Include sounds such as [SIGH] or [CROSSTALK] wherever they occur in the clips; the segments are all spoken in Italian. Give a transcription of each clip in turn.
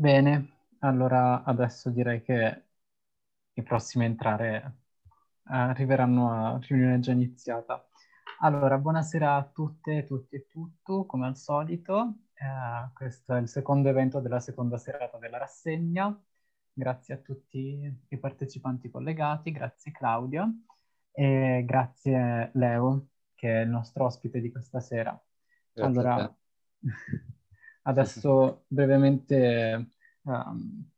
Bene, allora adesso direi che i prossimi a entrare arriveranno a riunione già iniziata. Allora, buonasera a tutte, tutti e tutto, come al solito. Eh, questo è il secondo evento della seconda serata della rassegna. Grazie a tutti i partecipanti collegati, grazie Claudia e grazie Leo, che è il nostro ospite di questa sera. Grazie allora, [LAUGHS] adesso brevemente um,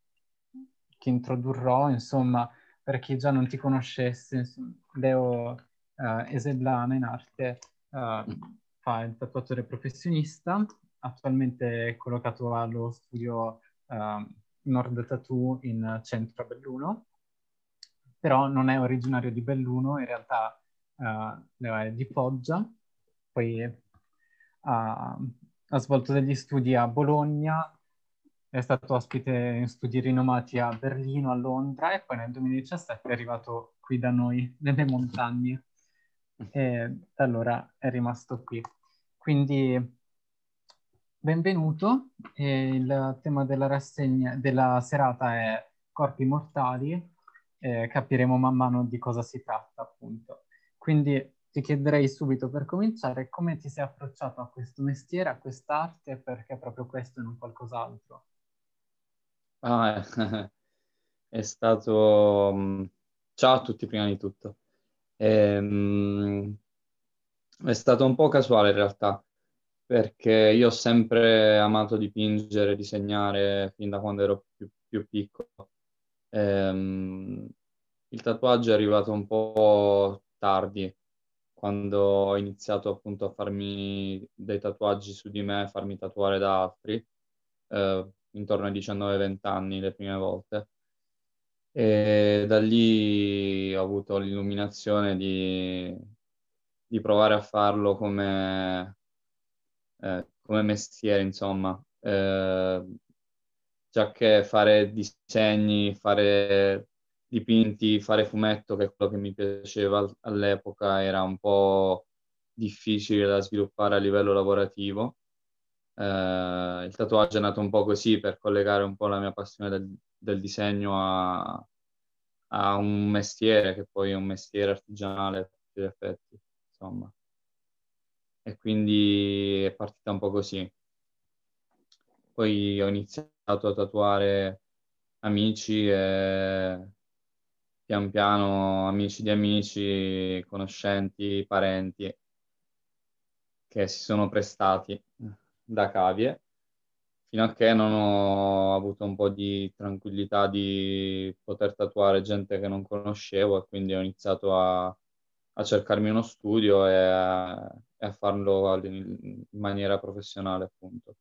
che introdurrò, insomma, per chi già non ti conoscesse, insomma, Leo uh, Eseblana in arte uh, fa il tatuatore professionista, attualmente è collocato allo studio uh, Nord Tattoo in centro a Belluno, però non è originario di Belluno, in realtà uh, è di Foggia, poi uh, ha svolto degli studi a Bologna, è stato ospite in studi rinomati a Berlino, a Londra e poi nel 2017 è arrivato qui da noi, nelle montagne, e da allora è rimasto qui. Quindi benvenuto, e il tema della rassegna, della serata è corpi mortali, eh, capiremo man mano di cosa si tratta appunto. Quindi ti chiederei subito per cominciare come ti sei approcciato a questo mestiere, a quest'arte, perché proprio questo e non qualcos'altro. Ah, [LAUGHS] è stato... Mm, ciao a tutti prima di tutto. Ehm, è stato un po' casuale in realtà, perché io ho sempre amato dipingere, disegnare fin da quando ero più, più piccolo. Ehm, il tatuaggio è arrivato un po' tardi, quando ho iniziato appunto a farmi dei tatuaggi su di me, farmi tatuare da altri, eh, intorno ai 19-20 anni le prime volte. E da lì ho avuto l'illuminazione di, di provare a farlo come, eh, come mestiere, insomma. Eh, già che fare disegni, fare dipinti, fare fumetto, che è quello che mi piaceva all'epoca, era un po' difficile da sviluppare a livello lavorativo. Eh, il tatuaggio è nato un po' così per collegare un po' la mia passione del, del disegno a, a, un mestiere che poi è un mestiere artigianale a tutti gli effetti, insomma. E quindi è partita un po' così. Poi ho iniziato a tatuare amici e pian piano amici di amici, conoscenti, parenti che si sono prestati da cavie fino a che non ho avuto un po' di tranquillità di poter tatuare gente che non conoscevo e quindi ho iniziato a, a cercarmi uno studio e a, e a farlo in maniera professionale appunto.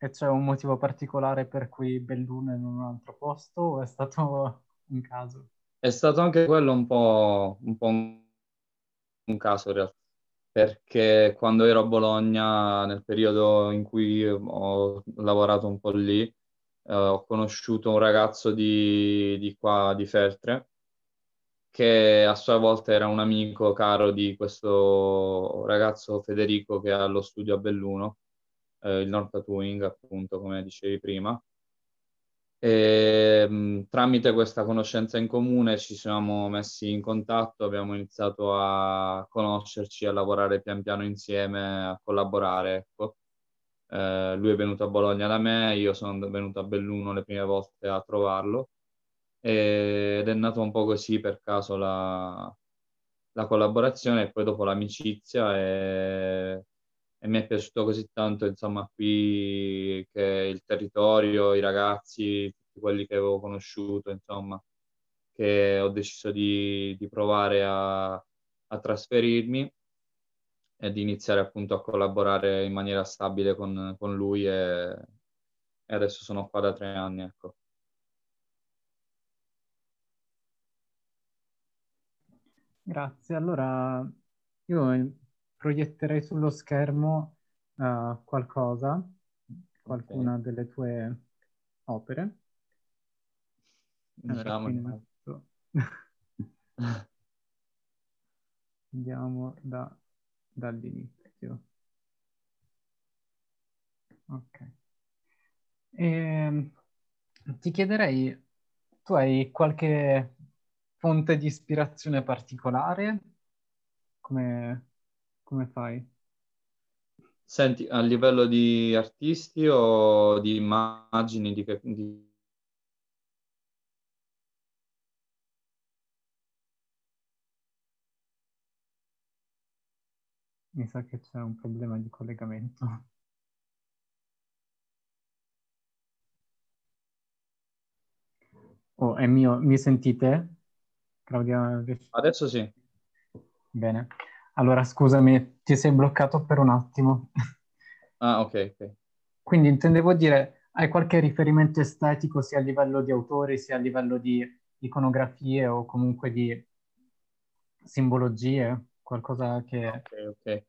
E c'è un motivo particolare per cui Belluno e non un altro posto o è stato [LAUGHS] un caso? È stato anche quello un po' un, po un caso in realtà, perché quando ero a Bologna, nel periodo in cui ho lavorato un po' lì, eh, ho conosciuto un ragazzo di, di qua, di Feltre, che a sua volta era un amico caro di questo ragazzo Federico che ha lo studio a Belluno eh, il Nord Tattooing, appunto, come dicevi prima. E, mh, tramite questa conoscenza in comune ci siamo messi in contatto, abbiamo iniziato a conoscerci, a lavorare pian piano insieme, a collaborare. Ecco. Eh, lui è venuto a Bologna da me, io sono venuto a Belluno le prime volte a trovarlo ed è nato un po' così per caso la, la collaborazione e poi dopo l'amicizia e e mi è piaciuto così tanto, insomma, qui che il territorio, i ragazzi, tutti quelli che avevo conosciuto, insomma, che ho deciso di, di provare a, a, trasferirmi e di iniziare appunto a collaborare in maniera stabile con, con lui e, e, adesso sono qua da tre anni, ecco. Grazie, allora io proietterei sullo schermo uh, qualcosa, qualcuna okay. delle tue opere. Allora, [LAUGHS] Andiamo da, dall'inizio. Ok. E, ehm, ti chiederei, tu hai qualche fonte di ispirazione particolare? Come, come fai? Senti, a livello di artisti o di immagini, di, di... Mi sa che c'è un problema di collegamento. Oh, è mio. Mi sentite? Claudia? Adesso sì. Bene. Allora, scusami, ti sei bloccato per un attimo. Ah, ok, ok. Quindi intendevo dire, hai qualche riferimento estetico sia a livello di autori, sia a livello di iconografie o comunque di simbologie? Qualcosa che... Ok, ok.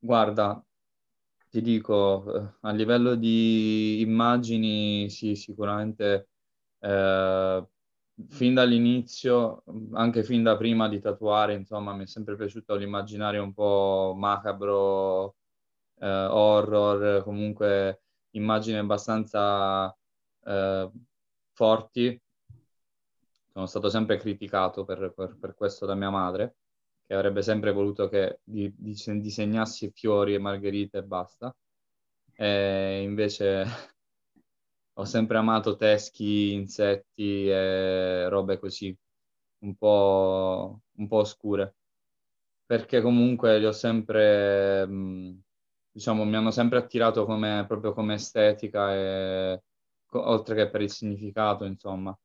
Guarda, ti dico, eh, a livello di immagini, sì, sicuramente eh, fin dall'inizio, anche fin da prima di tatuare, insomma, mi è sempre piaciuto l'immaginario un po' macabro, eh, horror, comunque immagini abbastanza eh, forti. Sono stato sempre criticato per, per, per, questo da mia madre, che avrebbe sempre voluto che di, di, disegnassi fiori e margherite e basta. E invece ho sempre amato teschi, insetti e robe così, un po', un po oscure, perché comunque li ho sempre, diciamo, mi hanno sempre attirato come, proprio come estetica, e, oltre che per il significato, insomma.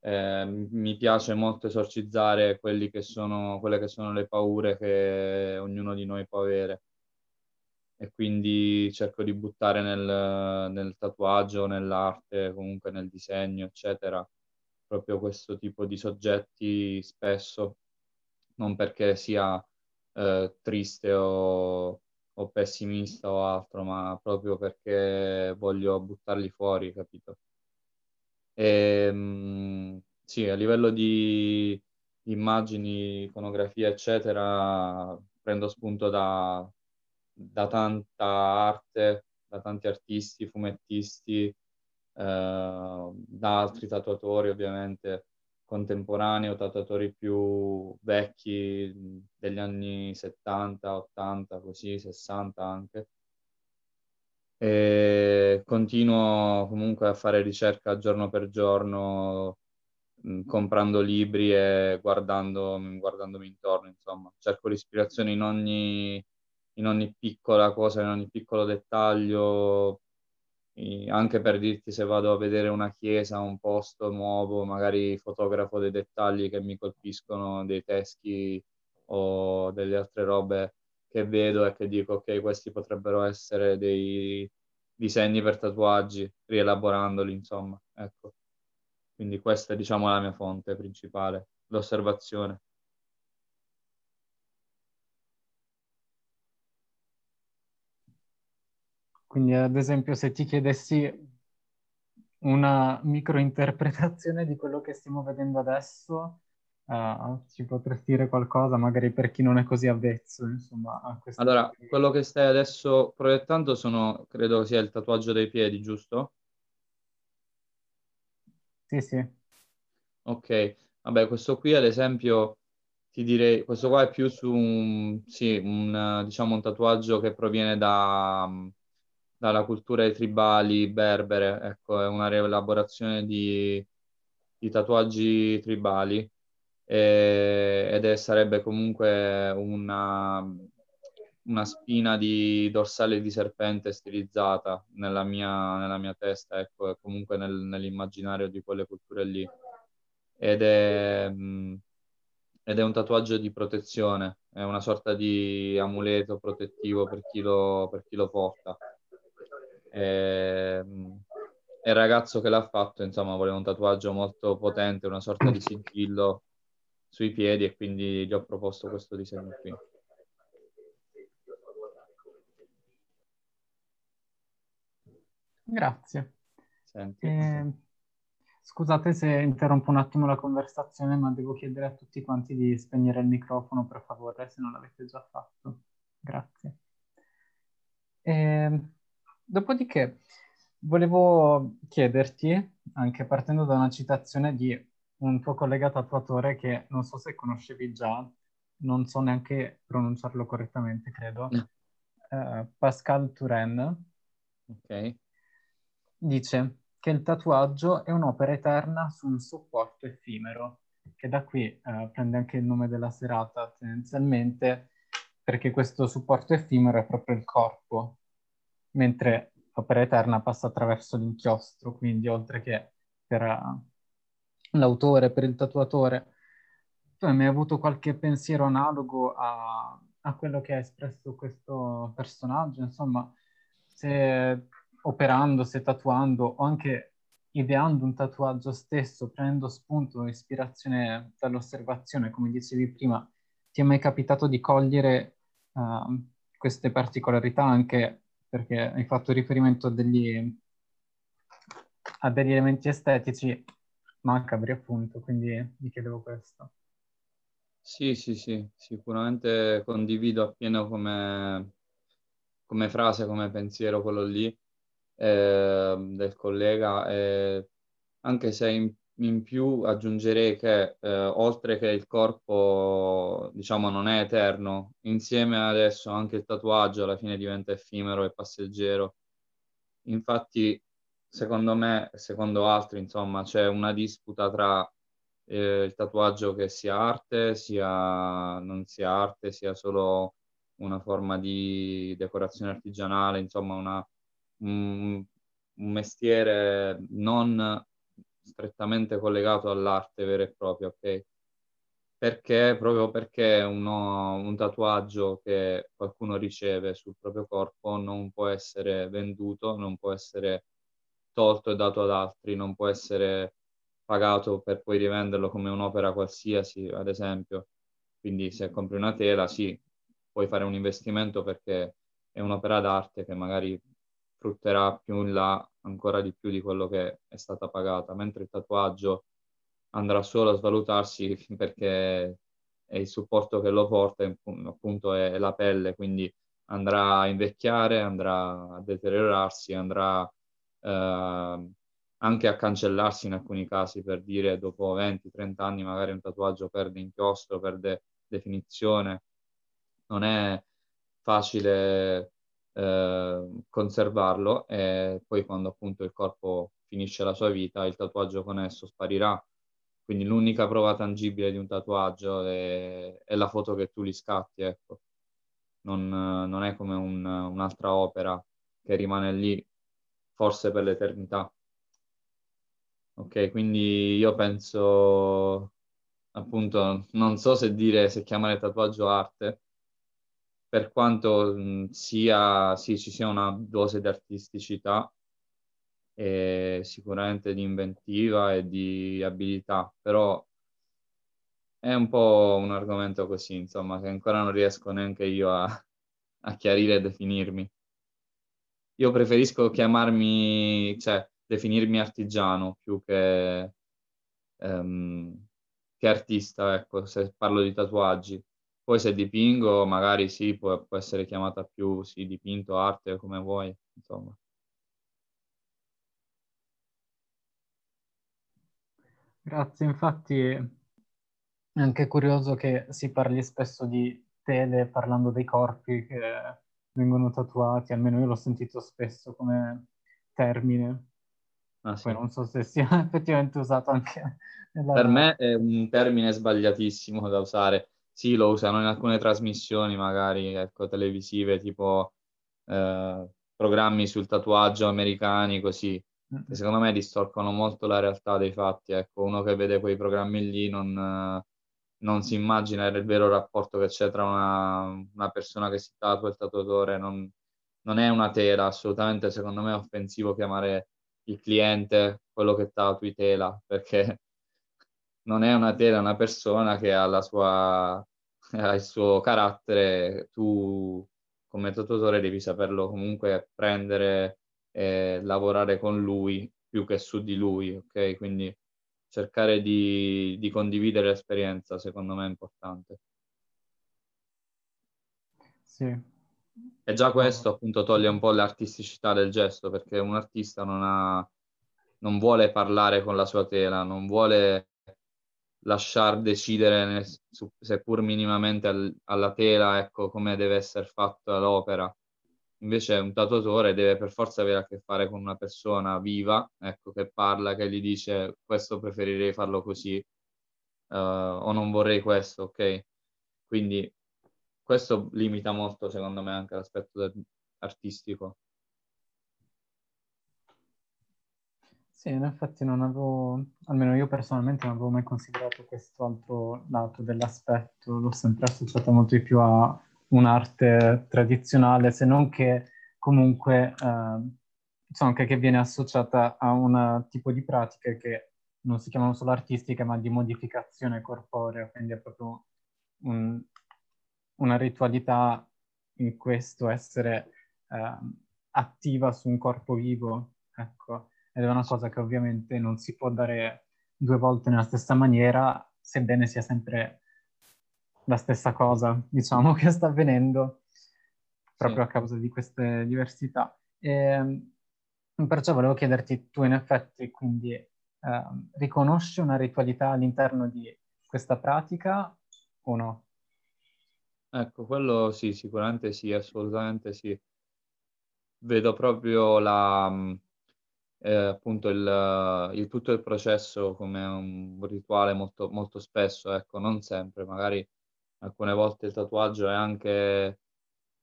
Eh, mi piace molto esorcizzare che sono, quelle che sono le paure che ognuno di noi può avere e quindi cerco di buttare nel, nel tatuaggio, nell'arte, comunque nel disegno, eccetera, proprio questo tipo di soggetti spesso, non perché sia eh, triste o, o, pessimista o altro, ma proprio perché voglio buttarli fuori, capito? E, mh, sì, a livello di immagini, iconografia, eccetera, prendo spunto da da tanta arte, da tanti artisti, fumettisti, eh, da altri tatuatori ovviamente contemporanei o tatuatori più vecchi degli anni 70, 80, così, 60 anche. E continuo comunque a fare ricerca giorno per giorno, mh, comprando libri e guardando, guardandomi intorno, insomma. Cerco l'ispirazione in ogni in ogni piccola cosa, in ogni piccolo dettaglio, anche per dirti se vado a vedere una chiesa, un posto nuovo, magari fotografo dei dettagli che mi colpiscono, dei teschi o delle altre robe che vedo e che dico ok, questi potrebbero essere dei disegni per tatuaggi, rielaborandoli, insomma, ecco. Quindi questa è, diciamo, la mia fonte principale, l'osservazione. Quindi, ad esempio, se ti chiedessi una microinterpretazione di quello che stiamo vedendo adesso, uh, ci potresti dire qualcosa, magari per chi non è così avvezzo, insomma. A allora, quello che stai adesso proiettando sono, credo sia il tatuaggio dei piedi, giusto? Sì, sì. Ok, vabbè, questo qui ad esempio ti direi, questo qua è più su un, sì, un, diciamo un tatuaggio che proviene da, dalla cultura tribali berbere, ecco, è una rielaborazione di, di tatuaggi tribali e, ed è, sarebbe comunque una, una spina di dorsale di serpente stilizzata nella mia, nella mia testa, ecco, comunque nel, nell'immaginario di quelle culture lì. Ed è, ed è un tatuaggio di protezione, è una sorta di amuleto protettivo per chi lo, per chi lo porta. E, ehm, e il ragazzo che l'ha fatto, insomma, voleva un tatuaggio molto potente, una sorta di sigillo sui piedi e quindi gli ho proposto questo disegno qui. Grazie. Eh, scusate se interrompo un attimo la conversazione, ma devo chiedere a tutti quanti di spegnere il microfono, per favore, se non l'avete già fatto. Grazie. Eh, dopodiché volevo chiederti, anche partendo da una citazione di un tuo collega tatuatore che non so se conoscevi già, non so neanche pronunciarlo correttamente, credo, uh, Pascal Touren. Ok. Dice che il tatuaggio è un'opera eterna su un supporto effimero, che da qui uh, prende anche il nome della serata tendenzialmente, perché questo supporto effimero è proprio il corpo, mentre l'opera eterna passa attraverso l'inchiostro, quindi oltre che per uh, l'autore, per il tatuatore. Tu hai mai avuto qualche pensiero analogo a, a quello che ha espresso questo personaggio? Insomma, se operando, se tatuando o anche ideando un tatuaggio stesso, prendendo spunto ispirazione dall'osservazione, come dicevi prima, ti è mai capitato di cogliere uh, queste particolarità anche perché hai fatto riferimento a degli, a degli elementi estetici macabri appunto, quindi mi chiedevo questo. Sì, sì, sì, sicuramente condivido appieno come, come frase, come pensiero quello lì eh, del collega, eh, anche se in, in, più aggiungerei che eh, oltre che il corpo, diciamo, non è eterno, insieme adesso anche il tatuaggio alla fine diventa effimero e passeggero. Infatti secondo me, secondo altri, insomma, c'è una disputa tra eh, il tatuaggio che sia arte, sia non sia arte, sia solo una forma di decorazione artigianale, insomma, una, un, un mestiere non strettamente collegato all'arte vera e propria, ok? Perché? Proprio perché uno, un tatuaggio che qualcuno riceve sul proprio corpo non può essere venduto, non può essere tolto e dato ad altri, non può essere pagato per poi rivenderlo come un'opera qualsiasi, ad esempio. Quindi se compri una tela, sì, puoi fare un investimento perché è un'opera d'arte che magari frutterà più in là ancora di più di quello che è stata pagata, mentre il tatuaggio andrà solo a svalutarsi [LAUGHS] perché è il supporto che lo porta, appunto è la pelle, quindi andrà a invecchiare, andrà a deteriorarsi, andrà eh, anche a cancellarsi in alcuni casi per dire dopo 20-30 anni magari un tatuaggio perde inchiostro, perde definizione, non è facile eh, conservarlo e poi quando appunto il corpo finisce la sua vita il tatuaggio con esso sparirà. Quindi l'unica prova tangibile di un tatuaggio è, è la foto che tu li scatti, ecco. Non, non è come un, un'altra opera che rimane lì forse per l'eternità. Ok, quindi io penso, appunto, non so se dire, se chiamare tatuaggio arte, per quanto sia, sì, ci sia una dose di artisticità e sicuramente di inventiva e di abilità, però è un po' un argomento così, insomma, che ancora non riesco neanche io a, a chiarire e definirmi io preferisco chiamarmi, cioè definirmi artigiano più che, um, che artista, ecco, se parlo di tatuaggi. Poi se dipingo, magari sì, può, può essere chiamata più, sì, dipinto, arte, come vuoi, insomma. Grazie, infatti è anche curioso che si parli spesso di tele parlando dei corpi che vengono tatuati, almeno io l'ho sentito spesso come termine. Ah, sì. Poi non so se sia [LAUGHS] effettivamente usato anche nella... Per me è un termine sbagliatissimo da usare. Sì, lo usano in alcune trasmissioni, magari ecco, televisive, tipo eh, programmi sul tatuaggio americani, così. Che secondo me distorcono molto la realtà dei fatti. Ecco, uno che vede quei programmi lì non non si immagina il vero rapporto che c'è tra una, una persona che si tatua e il tatuatore, non, non, è una tela, assolutamente secondo me è offensivo chiamare il cliente quello che tatui tela, perché [LAUGHS] non è una tela, è una persona che ha, la sua, ha il suo carattere, tu come tatuatore devi saperlo comunque prendere e lavorare con lui più che su di lui, ok? Quindi cercare di, di condividere l'esperienza, secondo me è importante. Sì, E già questo appunto toglie un po' l'artisticità del gesto, perché un artista non, ha, non vuole parlare con la sua tela, non vuole lasciar decidere, nel, seppur minimamente al, alla tela, ecco, come deve essere fatta l'opera. Invece un tatuatore deve per forza avere a che fare con una persona viva, ecco, che parla, che gli dice questo preferirei farlo così, uh, o non vorrei questo, ok? Quindi questo limita molto, secondo me, anche l'aspetto artistico. Sì, in effetti non avevo, almeno io personalmente non avevo mai considerato questo altro lato dell'aspetto, l'ho sempre associato molto di più a un'arte tradizionale, se non che comunque, eh, insomma, che, che viene associata a un tipo di pratiche che non si chiamano solo artistiche, ma di modificazione corporea, quindi è proprio un, una ritualità in questo essere eh, attiva su un corpo vivo, ecco, ed è una cosa che ovviamente non si può dare due volte nella stessa maniera, sebbene sia sempre la stessa cosa, [LAUGHS] diciamo, che sta avvenendo proprio sì. a causa di queste diversità. E, ehm, perciò volevo chiederti, tu in effetti, quindi eh, riconosci una ritualità all'interno di questa pratica o no? Ecco, quello sì, sicuramente sì, assolutamente sì. Vedo proprio la, eh, appunto il, il, tutto il processo come un rituale molto, molto spesso, ecco, non sempre, magari alcune volte il tatuaggio è anche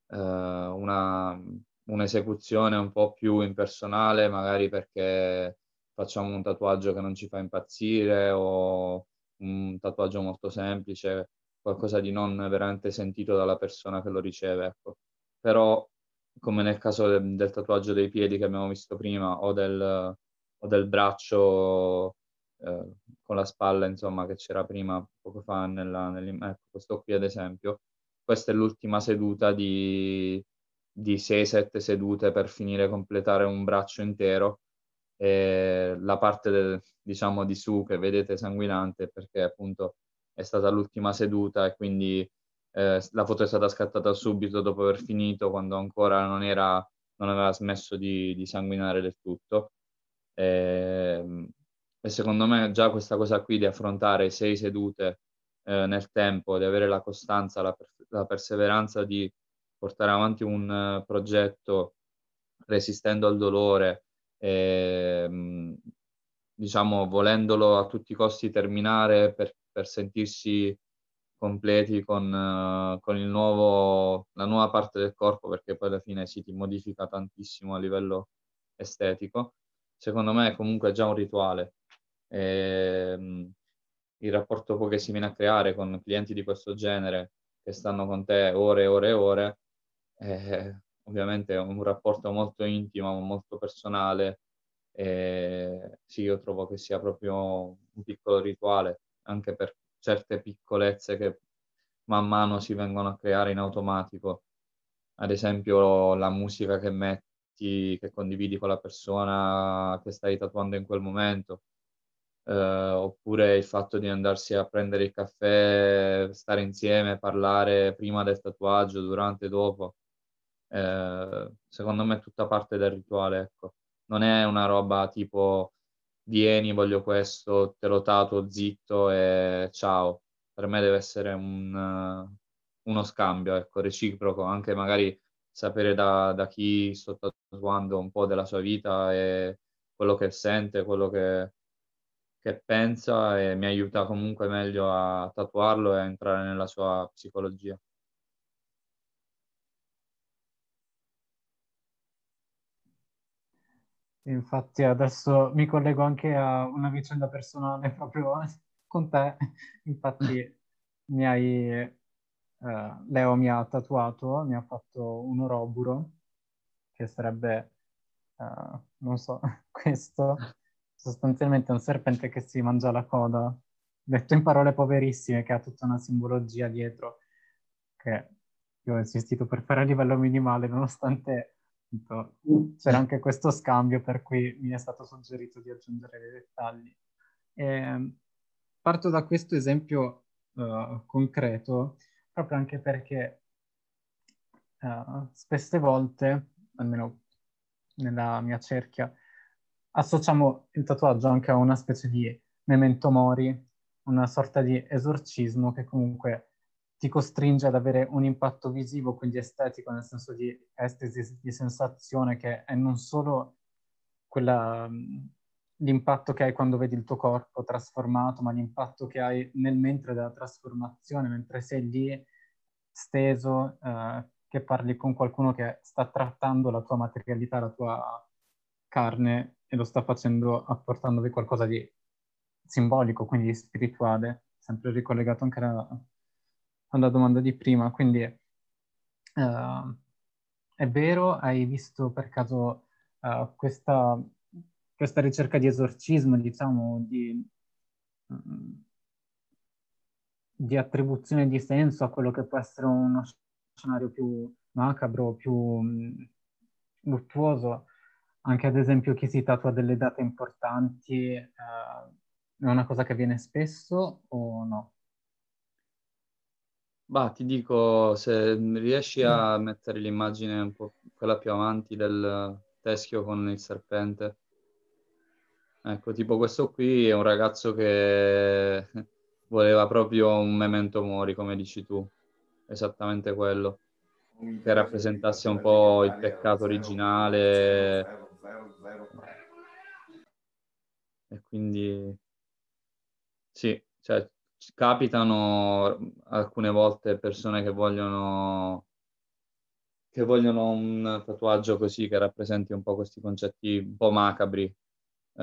eh, una, un'esecuzione un po' più impersonale, magari perché facciamo un tatuaggio che non ci fa impazzire o un tatuaggio molto semplice, qualcosa di non veramente sentito dalla persona che lo riceve. Ecco. Però, come nel caso del, del, tatuaggio dei piedi che abbiamo visto prima o del, o del braccio eh, con la spalla, insomma, che c'era prima, poco fa, nella, ecco, questo qui ad esempio, questa è l'ultima seduta di, di 6-7 sedute per finire, completare un braccio intero. E la parte del, diciamo di su che vedete sanguinante perché appunto è stata l'ultima seduta e quindi eh, la foto è stata scattata subito dopo aver finito, quando ancora non, era, non aveva smesso di, di sanguinare del tutto. E, ehm, e, secondo me già questa cosa qui di affrontare sei sedute eh, nel tempo, di avere la costanza, la, la perseveranza di portare avanti un uh, progetto resistendo al dolore, e, ehm, diciamo volendolo a tutti i costi terminare per per sentirsi completi con, uh, con nuovo, la nuova parte del corpo, perché poi alla fine si ti modifica tantissimo a livello estetico. Secondo me è comunque già un rituale. E, um, il rapporto che si viene a creare con clienti di questo genere che stanno con te ore e ore e ore, eh, ovviamente è un rapporto molto intimo, molto personale. E sì, io trovo che sia proprio un piccolo rituale anche per certe piccolezze che man mano si vengono a creare in automatico. Ad esempio la musica che metti, che condividi con la persona che stai tatuando in quel momento, eh, oppure il fatto di andarsi a prendere il caffè, stare insieme, parlare prima del tatuaggio, durante dopo. Eh, secondo me è tutta parte del rituale, ecco. Non è una roba tipo vieni, voglio questo, te lo tatuo zitto e ciao. Per me deve essere un, uh, uno scambio, ecco, reciproco, anche magari sapere da, da, chi sto tatuando un po' della sua vita e quello che sente, quello che, che pensa e mi aiuta comunque meglio a tatuarlo e a entrare nella sua psicologia. Infatti adesso mi collego anche a una vicenda personale [LAUGHS] proprio con te. Infatti mi hai, eh, Leo mi ha tatuato, mi ha fatto un oroburo, che sarebbe, eh, non so, [LAUGHS] questo, sostanzialmente un serpente che si mangia la coda, detto in parole poverissime, che ha tutta una simbologia dietro, che io ho insistito per fare a livello minimale, nonostante c'era anche questo scambio per cui mi è stato suggerito di aggiungere dei dettagli. E ehm, parto da questo esempio uh, concreto proprio anche perché uh, spesse volte, almeno nella mia cerchia, associamo il tatuaggio anche a una specie di memento mori, una sorta di esorcismo che comunque ti costringe ad avere un impatto visivo, quindi estetico, nel senso di estesi, di sensazione, che è non solo quella, l'impatto che hai quando vedi il tuo corpo trasformato, ma l'impatto che hai nel mentre della trasformazione, mentre sei lì steso, eh, che parli con qualcuno che sta trattando la tua materialità, la tua carne e lo sta facendo apportandovi qualcosa di simbolico, quindi spirituale, sempre ricollegato anche alla, alla domanda di prima. Quindi uh, è vero, hai visto per caso uh, questa, questa, ricerca di esorcismo, diciamo, di, um, di attribuzione di senso a quello che può essere uno scenario più macabro, più um, luttuoso. Anche ad esempio chi si tatua delle date importanti, uh, è una cosa che avviene spesso o no? Bah, ti dico, se riesci a mettere l'immagine un po' quella più avanti del teschio con il serpente. Ecco, tipo questo qui è un ragazzo che [LAUGHS] voleva proprio un memento mori, come dici tu, esattamente quello, che rappresentasse un po' il peccato originale. E quindi sì, cioè capitano alcune volte persone che vogliono che vogliono un tatuaggio così che rappresenti un po' questi concetti un po' macabri. Uh,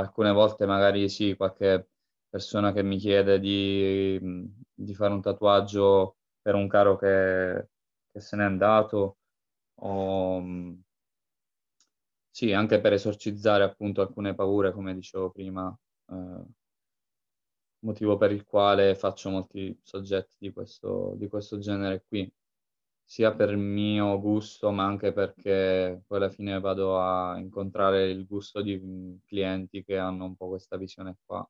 alcune volte magari sì, qualche persona che mi chiede di, di fare un tatuaggio per un caro che, che se n'è andato o sì, anche per esorcizzare appunto alcune paure, come dicevo prima. Uh, motivo per il quale faccio molti soggetti di questo, di questo genere qui, sia per mio gusto, ma anche perché poi alla fine vado a incontrare il gusto di clienti che hanno un po' questa visione qua,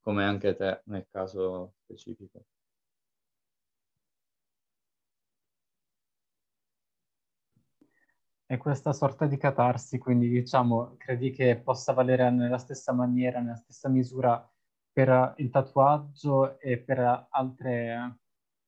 come anche te nel caso specifico. E questa sorta di catarsi, quindi diciamo, credi che possa valere nella stessa maniera, nella stessa misura per il tatuaggio e per altre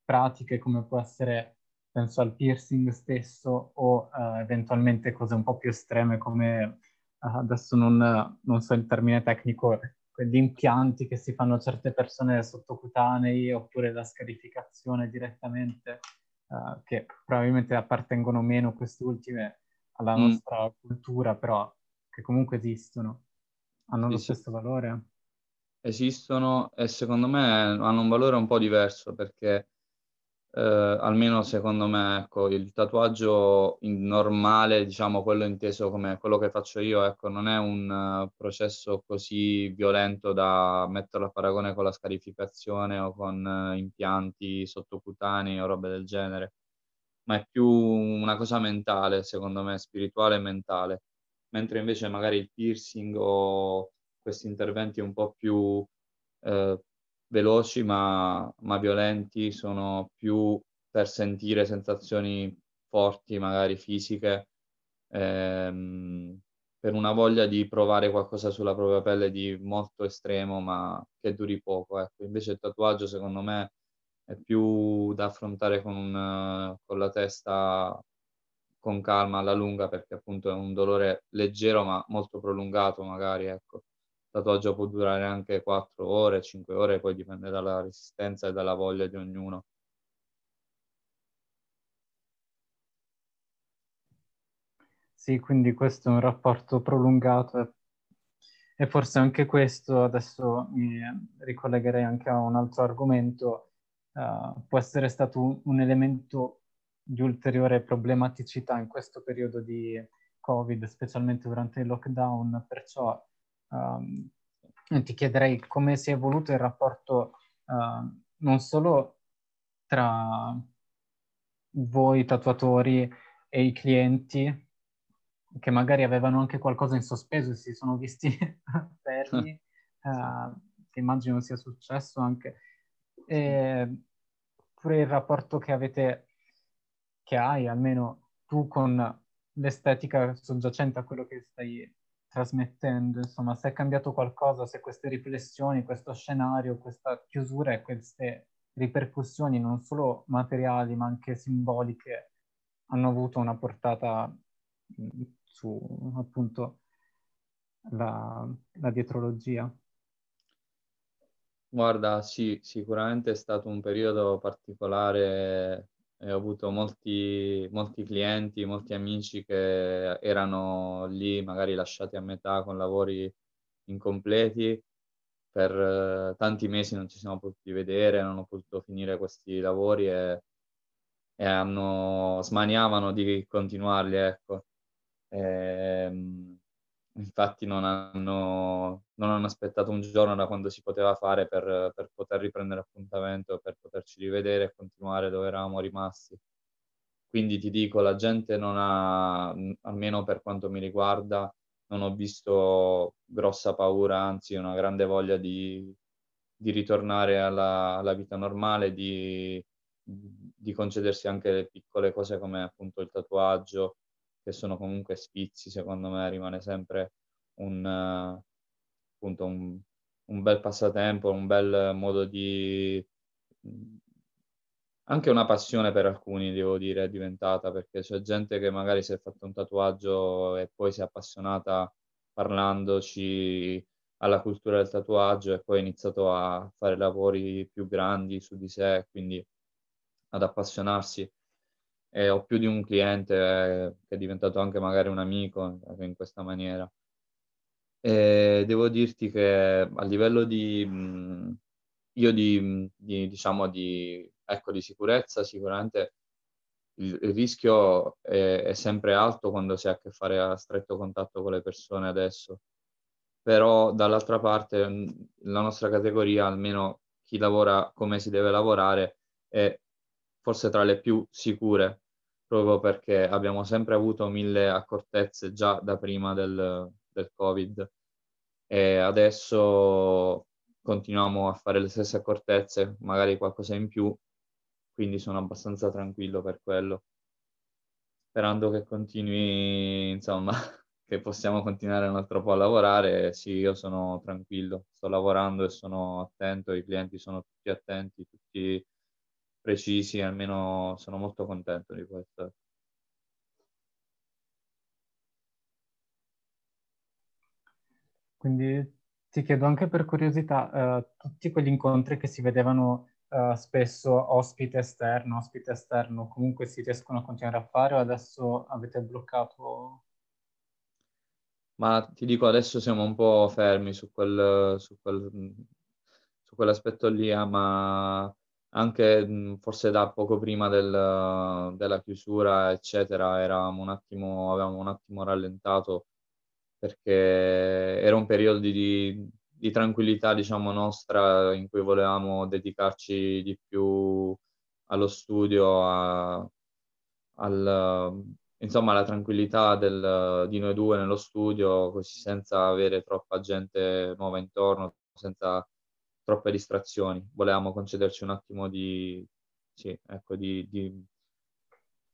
pratiche come può essere, penso al piercing stesso o uh, eventualmente cose un po' più estreme come uh, adesso non, non, so il termine tecnico, gli impianti che si fanno certe persone sottocutanei oppure la scarificazione direttamente, uh, che probabilmente appartengono meno queste ultime alla mm. nostra cultura, però che comunque esistono, hanno sì, lo stesso sì. valore esistono e secondo me hanno un valore un po' diverso perché eh, almeno secondo me ecco, il tatuaggio normale, diciamo quello inteso come quello che faccio io, ecco, non è un uh, processo così violento da metterlo a paragone con la scarificazione o con uh, impianti sottocutanei o robe del genere, ma è più una cosa mentale, secondo me, spirituale e mentale, mentre invece magari il piercing o questi interventi un po' più eh, veloci ma, ma, violenti, sono più per sentire sensazioni forti, magari fisiche, ehm, per una voglia di provare qualcosa sulla propria pelle di molto estremo ma che duri poco. Ecco. Invece il tatuaggio secondo me è più da affrontare con, con la testa con calma alla lunga perché appunto è un dolore leggero ma molto prolungato magari ecco tatuaggio può durare anche 4 ore, 5 ore, poi dipende dalla resistenza e dalla voglia di ognuno. Sì, quindi questo è un rapporto prolungato e forse anche questo, adesso mi ricollegherei anche a un altro argomento, uh, può essere stato un, elemento di ulteriore problematicità in questo periodo di Covid, specialmente durante il lockdown, perciò Um, ti chiederei come si è evoluto il rapporto uh, non solo tra voi tatuatori e i clienti che magari avevano anche qualcosa in sospeso e si sono visti [LAUGHS] fermi, uh, che immagino sia successo anche, e pure il rapporto che avete che hai, almeno tu con l'estetica soggiacente a quello che stai trasmettendo, insomma, se è cambiato qualcosa, se queste riflessioni, questo scenario, questa chiusura e queste ripercussioni non solo materiali ma anche simboliche hanno avuto una portata su appunto la, la dietrologia. Guarda, sì, sicuramente è stato un periodo particolare e ho avuto molti, molti clienti, molti amici che erano lì magari lasciati a metà con lavori incompleti. Per eh, tanti mesi non ci siamo potuti vedere, non ho potuto finire questi lavori e, e hanno, smaniavano di continuarli, ecco. E, ehm, infatti non hanno, non hanno, aspettato un giorno da quando si poteva fare per, per, poter riprendere appuntamento, per poterci rivedere e continuare dove eravamo rimasti. Quindi ti dico, la gente non ha, almeno per quanto mi riguarda, non ho visto grossa paura, anzi una grande voglia di, di ritornare alla, alla, vita normale, di, di concedersi anche le piccole cose come appunto il tatuaggio, che sono comunque spizi, secondo me rimane sempre un, uh, appunto un, un, bel passatempo, un bel modo di... anche una passione per alcuni, devo dire, è diventata, perché c'è gente che magari si è fatto un tatuaggio e poi si è appassionata parlandoci alla cultura del tatuaggio e poi ha iniziato a fare lavori più grandi su di sé, quindi ad appassionarsi e ho più di un cliente eh, che è diventato anche magari un amico eh, in questa maniera. E devo dirti che a livello di, io di, di, diciamo di, ecco, di sicurezza sicuramente il, il rischio è, è, sempre alto quando si ha a che fare a stretto contatto con le persone adesso, però dall'altra parte la nostra categoria, almeno chi lavora come si deve lavorare, è forse tra le più sicure proprio perché abbiamo sempre avuto mille accortezze già da prima del, del Covid e adesso continuiamo a fare le stesse accortezze, magari qualcosa in più, quindi sono abbastanza tranquillo per quello. Sperando che continui, insomma, [LAUGHS] che possiamo continuare un altro po' a lavorare, sì, io sono tranquillo, sto lavorando e sono attento, i clienti sono tutti attenti, tutti precisi, almeno sono molto contento di questo. Quindi ti chiedo anche per curiosità, eh, tutti quegli incontri che si vedevano eh, spesso ospite esterno, ospite esterno, comunque si riescono a continuare a fare o adesso avete bloccato? Ma ti dico, adesso siamo un po' fermi su, quel, su, quel, su quell'aspetto lì, eh, ma anche mh, forse da poco prima del, della chiusura, eccetera, eravamo un attimo, avevamo un attimo rallentato perché era un periodo di, di tranquillità, diciamo, nostra in cui volevamo dedicarci di più allo studio, a, al, insomma, alla tranquillità del, di noi due nello studio, così senza avere troppa gente nuova intorno, senza troppe distrazioni. Volevamo concederci un attimo di, sì, ecco, di, di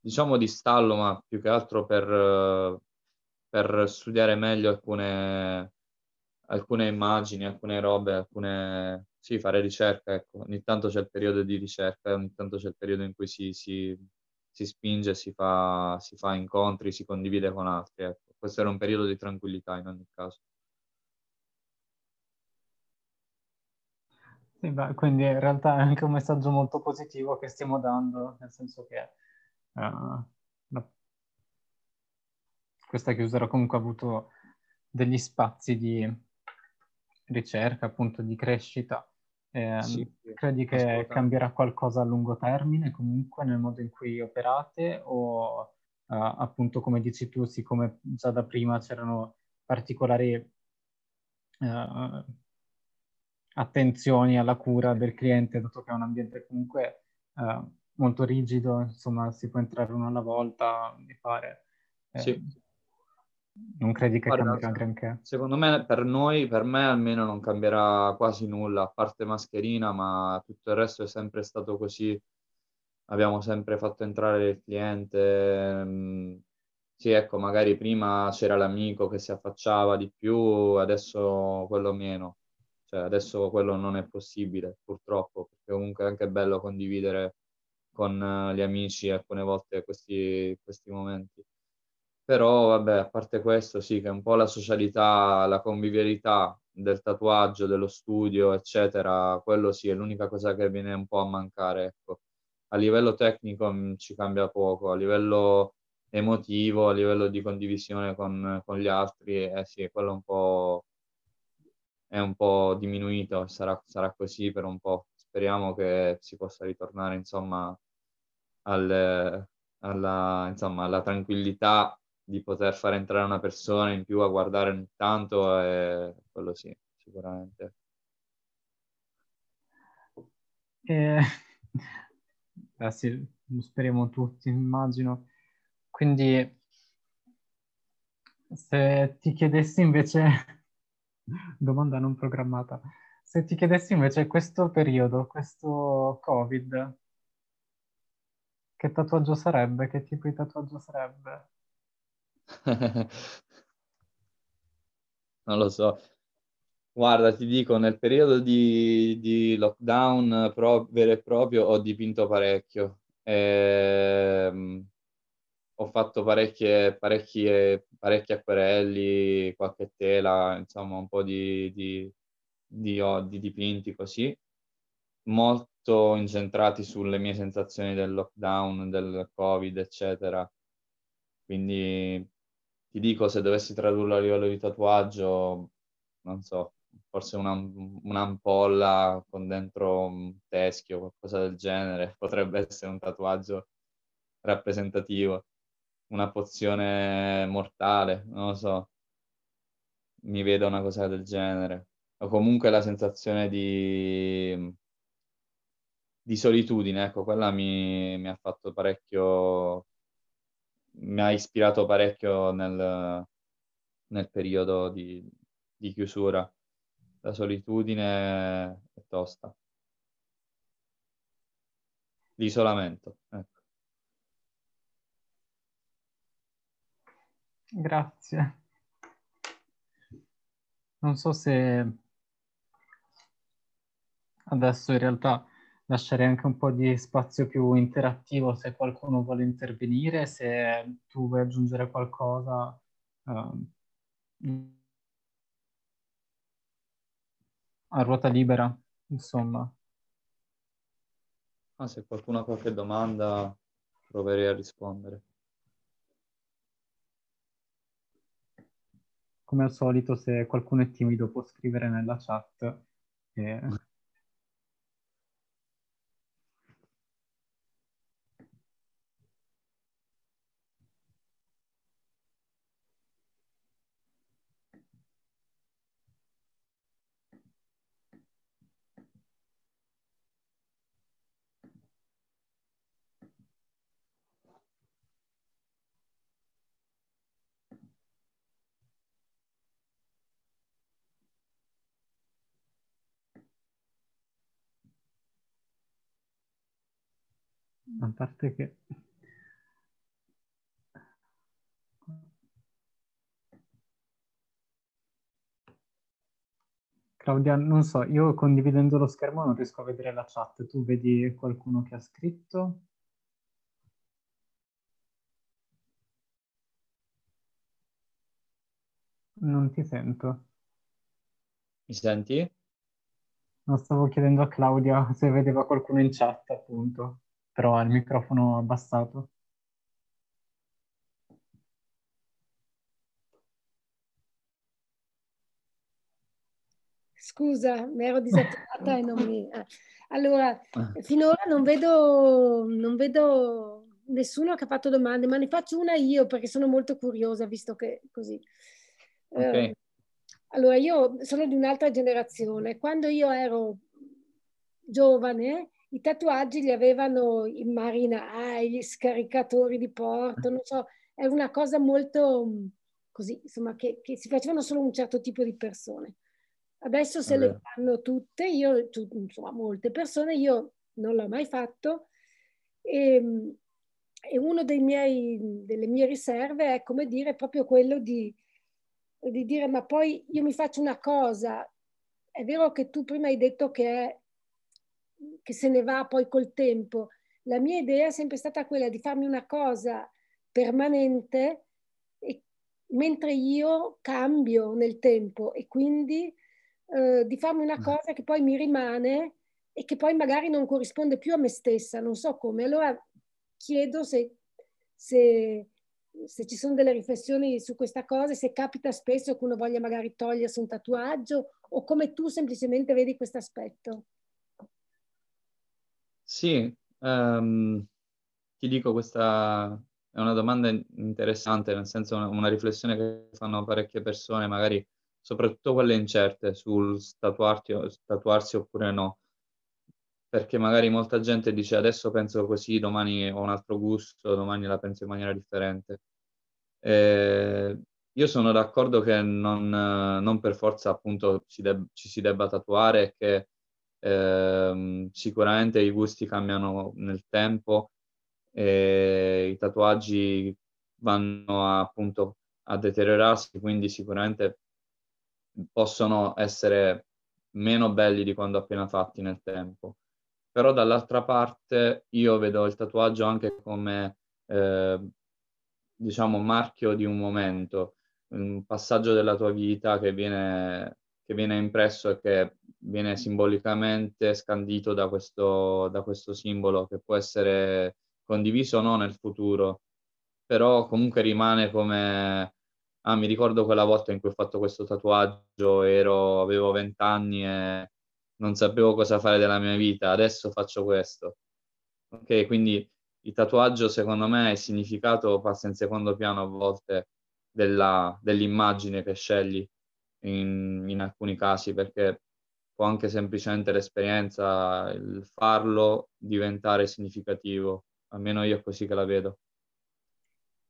diciamo di stallo, ma più che altro per, per studiare meglio alcune, alcune immagini, alcune robe, alcune... Sì, fare ricerca, ecco. Ogni tanto c'è il periodo di ricerca, ogni tanto c'è il periodo in cui si, si, si spinge, si fa, si fa incontri, si condivide con altri, ecco. Questo era un periodo di tranquillità in ogni caso. Sì, beh, quindi in realtà è anche un messaggio molto positivo che stiamo dando, nel senso che uh, la... questa chiusura comunque ha avuto degli spazi di ricerca, appunto di crescita. Eh, sì, credi che cambierà qualcosa a lungo termine comunque nel modo in cui operate o uh, appunto come dici tu, siccome già da prima c'erano particolari uh, attenzioni alla cura del cliente, dato che è un ambiente comunque eh, molto rigido, insomma si può entrare uno alla volta e fare. Eh, sì. Non credi che Guarda, cambierà granché? Secondo me, per noi, per me almeno non cambierà quasi nulla, a parte mascherina, ma tutto il resto è sempre stato così. abbiamo sempre fatto entrare il cliente. Mm, sì, ecco, magari prima c'era l'amico che si affacciava di più, adesso quello meno. Cioè, adesso quello non è possibile, purtroppo, perché comunque è anche bello condividere con eh, gli amici alcune volte questi, questi momenti. Però, vabbè, a parte questo, sì, che un po' la socialità, la convivialità del tatuaggio, dello studio, eccetera, quello sì, è l'unica cosa che viene un po' a mancare, ecco. A livello tecnico mm, ci cambia poco, a livello emotivo, a livello di condivisione con, con gli altri, eh sì, quello un po' è un po' diminuito, sarà, sarà così per un po'. Speriamo che si possa ritornare, insomma, al, alla, insomma, alla tranquillità di poter far entrare una persona in più a guardare ogni tanto, e quello sì, sicuramente. [LAUGHS] Eh, sì, lo speriamo tutti, immagino. Quindi, se ti chiedessi invece, [LAUGHS] domanda non programmata, se ti chiedessi invece questo periodo, questo Covid, che tatuaggio sarebbe? Che tipo di tatuaggio sarebbe? [LAUGHS] non lo so. Guarda, ti dico, nel periodo di, di lockdown pro, vero e proprio ho dipinto parecchio. Ehm, ho fatto parecchie, parecchie, parecchi acquerelli, qualche tela, insomma un po' di, di, di, oh, di dipinti così, molto incentrati sulle mie sensazioni del lockdown, del covid, eccetera. Quindi ti dico, se dovessi tradurlo a livello di tatuaggio, non so, forse una, un'ampolla con dentro un teschio, qualcosa del genere, [LAUGHS] potrebbe essere un tatuaggio rappresentativo una pozione mortale, non lo so, mi vedo una cosa del genere. O comunque la sensazione di, di solitudine, ecco, quella mi, mi, ha fatto parecchio, mi ha ispirato parecchio nel, nel periodo di, di chiusura. La solitudine è tosta. L'isolamento, ecco. Grazie. Non so se adesso in realtà lascerei anche un po' di spazio più interattivo se qualcuno vuole intervenire, se tu vuoi aggiungere qualcosa. Uh, a ruota libera, insomma. Ah, se qualcuno ha qualche domanda, proverei a rispondere. Come al solito, se qualcuno è timido può scrivere nella chat. E... [LAUGHS] a parte che Claudia, non so, io condividendo lo schermo non riesco a vedere la chat. Tu vedi qualcuno che ha scritto? Non ti sento. Mi senti? Non stavo chiedendo a Claudia se vedeva qualcuno in chat, appunto però ha il microfono abbassato. Scusa, mi ero disattivata e non mi... Eh. Allora, ah. finora non vedo, non vedo nessuno che ha fatto domande, ma ne faccio una io perché sono molto curiosa, visto che così. Okay. Eh, allora, io sono di un'altra generazione. Quando io ero giovane, i tatuaggi li avevano i marinai, gli scaricatori di porto, non so, è una cosa molto mm, così, insomma, che, che si facevano solo un certo tipo di persone. Adesso se le fanno tutte, io, tu, insomma, molte persone, io non l'ho mai fatto. E, e una delle mie riserve è, come dire, proprio quello di, di dire, ma poi io mi faccio una cosa, è vero che tu prima hai detto che, è, che se ne va poi col tempo, la mia idea è sempre stata quella di farmi una cosa permanente e, mentre io cambio nel tempo e quindi eh, di farmi una mm. cosa che poi mi rimane e che poi magari non corrisponde più a me stessa, non so come. Allora chiedo se, se, se ci sono delle riflessioni su questa cosa, se capita spesso che uno voglia magari togliersi un tatuaggio o come tu semplicemente vedi questo aspetto. Sì, um, ti dico, questa è una domanda interessante, nel senso una, una riflessione che fanno parecchie persone, magari soprattutto quelle incerte sul tatuarsi oppure no perché magari molta gente dice adesso penso così, domani ho un altro gusto, domani la penso in maniera differente. Eh, io sono d'accordo che non, non per forza appunto ci, deb- ci, si debba tatuare e che eh, sicuramente i gusti cambiano nel tempo e i tatuaggi vanno a, appunto a deteriorarsi, quindi sicuramente possono essere meno belli di quando appena fatti nel tempo. Però dall'altra parte io vedo il tatuaggio anche come, eh, diciamo, marchio di un momento, un passaggio della tua vita che viene, che viene impresso e che viene simbolicamente scandito da questo, da questo simbolo che può essere condiviso o no nel futuro, però comunque rimane come ah, mi ricordo quella volta in cui ho fatto questo tatuaggio, ero, avevo vent'anni e non sapevo cosa fare della mia vita, adesso faccio questo. Ok, quindi il tatuaggio secondo me è significato passa in secondo piano a volte della, dell'immagine che scegli in, in alcuni casi perché può anche semplicemente l'esperienza, il farlo diventare significativo, almeno io è così che la vedo.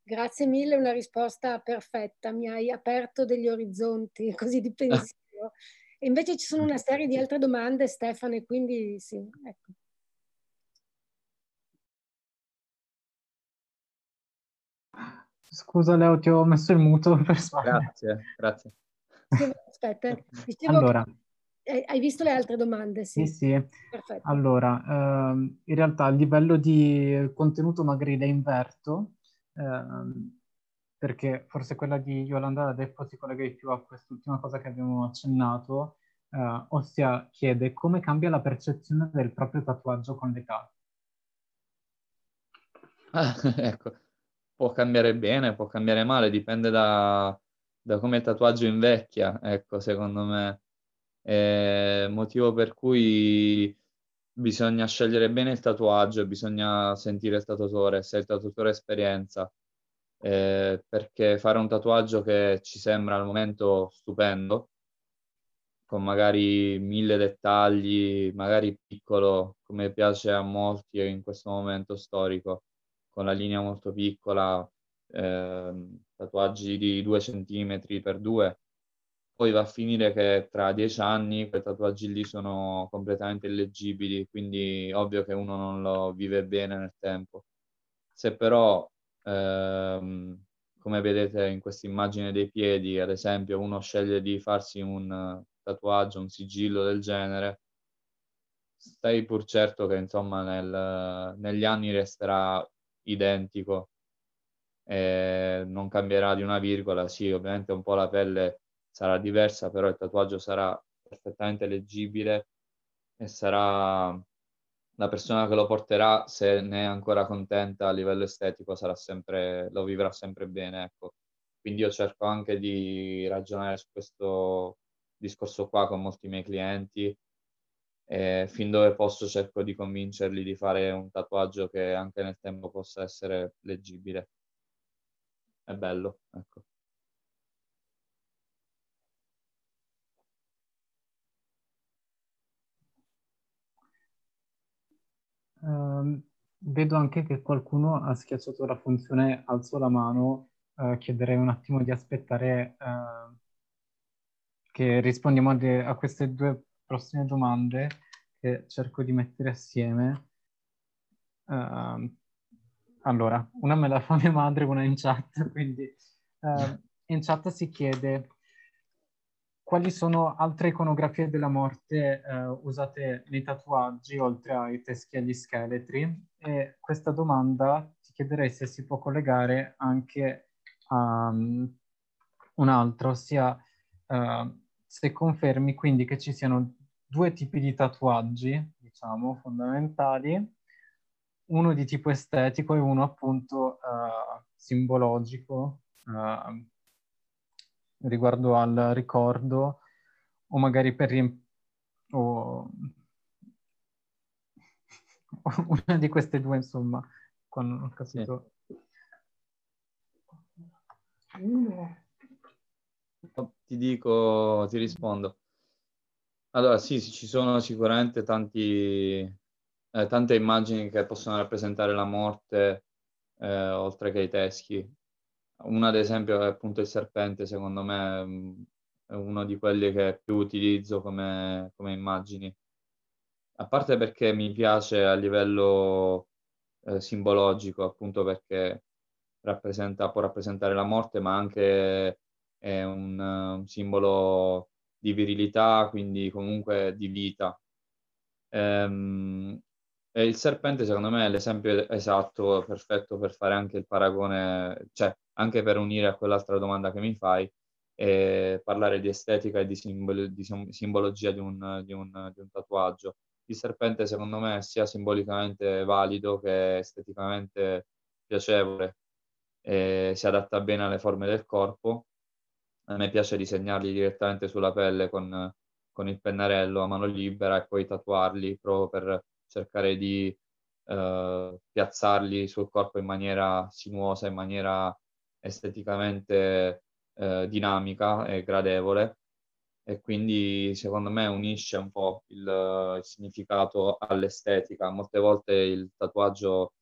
Grazie mille, una risposta perfetta, mi hai aperto degli orizzonti [LAUGHS] così di pensiero. E invece ci sono una serie di altre domande, Stefano, e quindi sì, ecco. Scusa Leo, ti ho messo il muto [LAUGHS] per sbaglio. Grazie, grazie. Aspetta, [LAUGHS] dicevo allora, hai visto le altre domande? Sì, sì. sì. Perfetto. Allora, ehm, in realtà a livello di contenuto magari le inverto, ehm, perché forse quella di Yolanda adesso si collega di più a quest'ultima cosa che abbiamo accennato, eh, ossia chiede come cambia la percezione del proprio tatuaggio con l'età. Ah, [LAUGHS] ecco, può cambiare bene, può cambiare male, dipende da, da come il tatuaggio invecchia, ecco, secondo me. È motivo per cui bisogna scegliere bene il tatuaggio, bisogna sentire il tatuatore, se il tatuatore ha esperienza eh, perché fare un tatuaggio che ci sembra al momento stupendo, con magari mille dettagli, magari piccolo, come piace a molti in questo momento storico, con la linea molto piccola, eh, tatuaggi di due centimetri per due, poi va a finire che tra dieci anni quei tatuaggi lì sono completamente illeggibili, quindi ovvio che uno non lo vive bene nel tempo. Se però ehm, come vedete in questa immagine dei piedi, ad esempio, uno sceglie di farsi un tatuaggio, un sigillo del genere, stai pur certo che insomma nel, negli anni resterà identico e non cambierà di una virgola. Sì, ovviamente un po' la pelle sarà diversa, però il tatuaggio sarà perfettamente leggibile e sarà la persona che lo porterà, se ne è ancora contenta a livello estetico, sempre, lo vivrà sempre bene. Ecco. Quindi io cerco anche di ragionare su questo discorso qua con molti miei clienti e fin dove posso cerco di convincerli di fare un tatuaggio che anche nel tempo possa essere leggibile. È bello, ecco. Uh, vedo anche che qualcuno ha schiacciato la funzione alzo la mano. Uh, chiederei un attimo di aspettare uh, che rispondiamo a, a, queste due prossime domande che cerco di mettere assieme. uh, allora, una me la fa mia madre, una in chat, [LAUGHS] quindi uh, in chat si chiede quali sono altre iconografie della morte uh, usate nei tatuaggi oltre ai teschi e agli scheletri? E questa domanda ti chiederei se si può collegare anche a um, un altro, ossia uh, se confermi quindi che ci siano due tipi di tatuaggi, diciamo, fondamentali, uno di tipo estetico e uno appunto uh, simbologico uh, riguardo al ricordo o magari per riempire [LAUGHS] una di queste due insomma quando ho capito. Sì. ti dico ti rispondo. Allora sì, sì ci sono sicuramente tanti eh, tante immagini che possono rappresentare la morte, eh, oltre che i teschi. Una, ad esempio, è appunto il serpente, secondo me mm, è uno di quelli che più utilizzo come, come immagini. A parte perché mi piace a livello eh, simbologico, appunto perché rappresenta, può rappresentare la morte, ma anche è un, un simbolo di virilità, quindi comunque di vita. Ehm, e il serpente, secondo me, è l'esempio esatto, perfetto per fare anche il paragone, cioè anche per unire a quell'altra domanda che mi fai e parlare di estetica e di, simbolo, di simbologia di un, di, un, di un, tatuaggio. Il serpente, secondo me, è sia simbolicamente valido che esteticamente piacevole, e si adatta bene alle forme del corpo. A me piace disegnarli direttamente sulla pelle con, con il pennarello a mano libera e poi tatuarli proprio per cercare di eh, piazzarli sul corpo in maniera sinuosa, in maniera esteticamente eh, dinamica e gradevole e quindi secondo me unisce un po' il, il, significato all'estetica. Molte volte il tatuaggio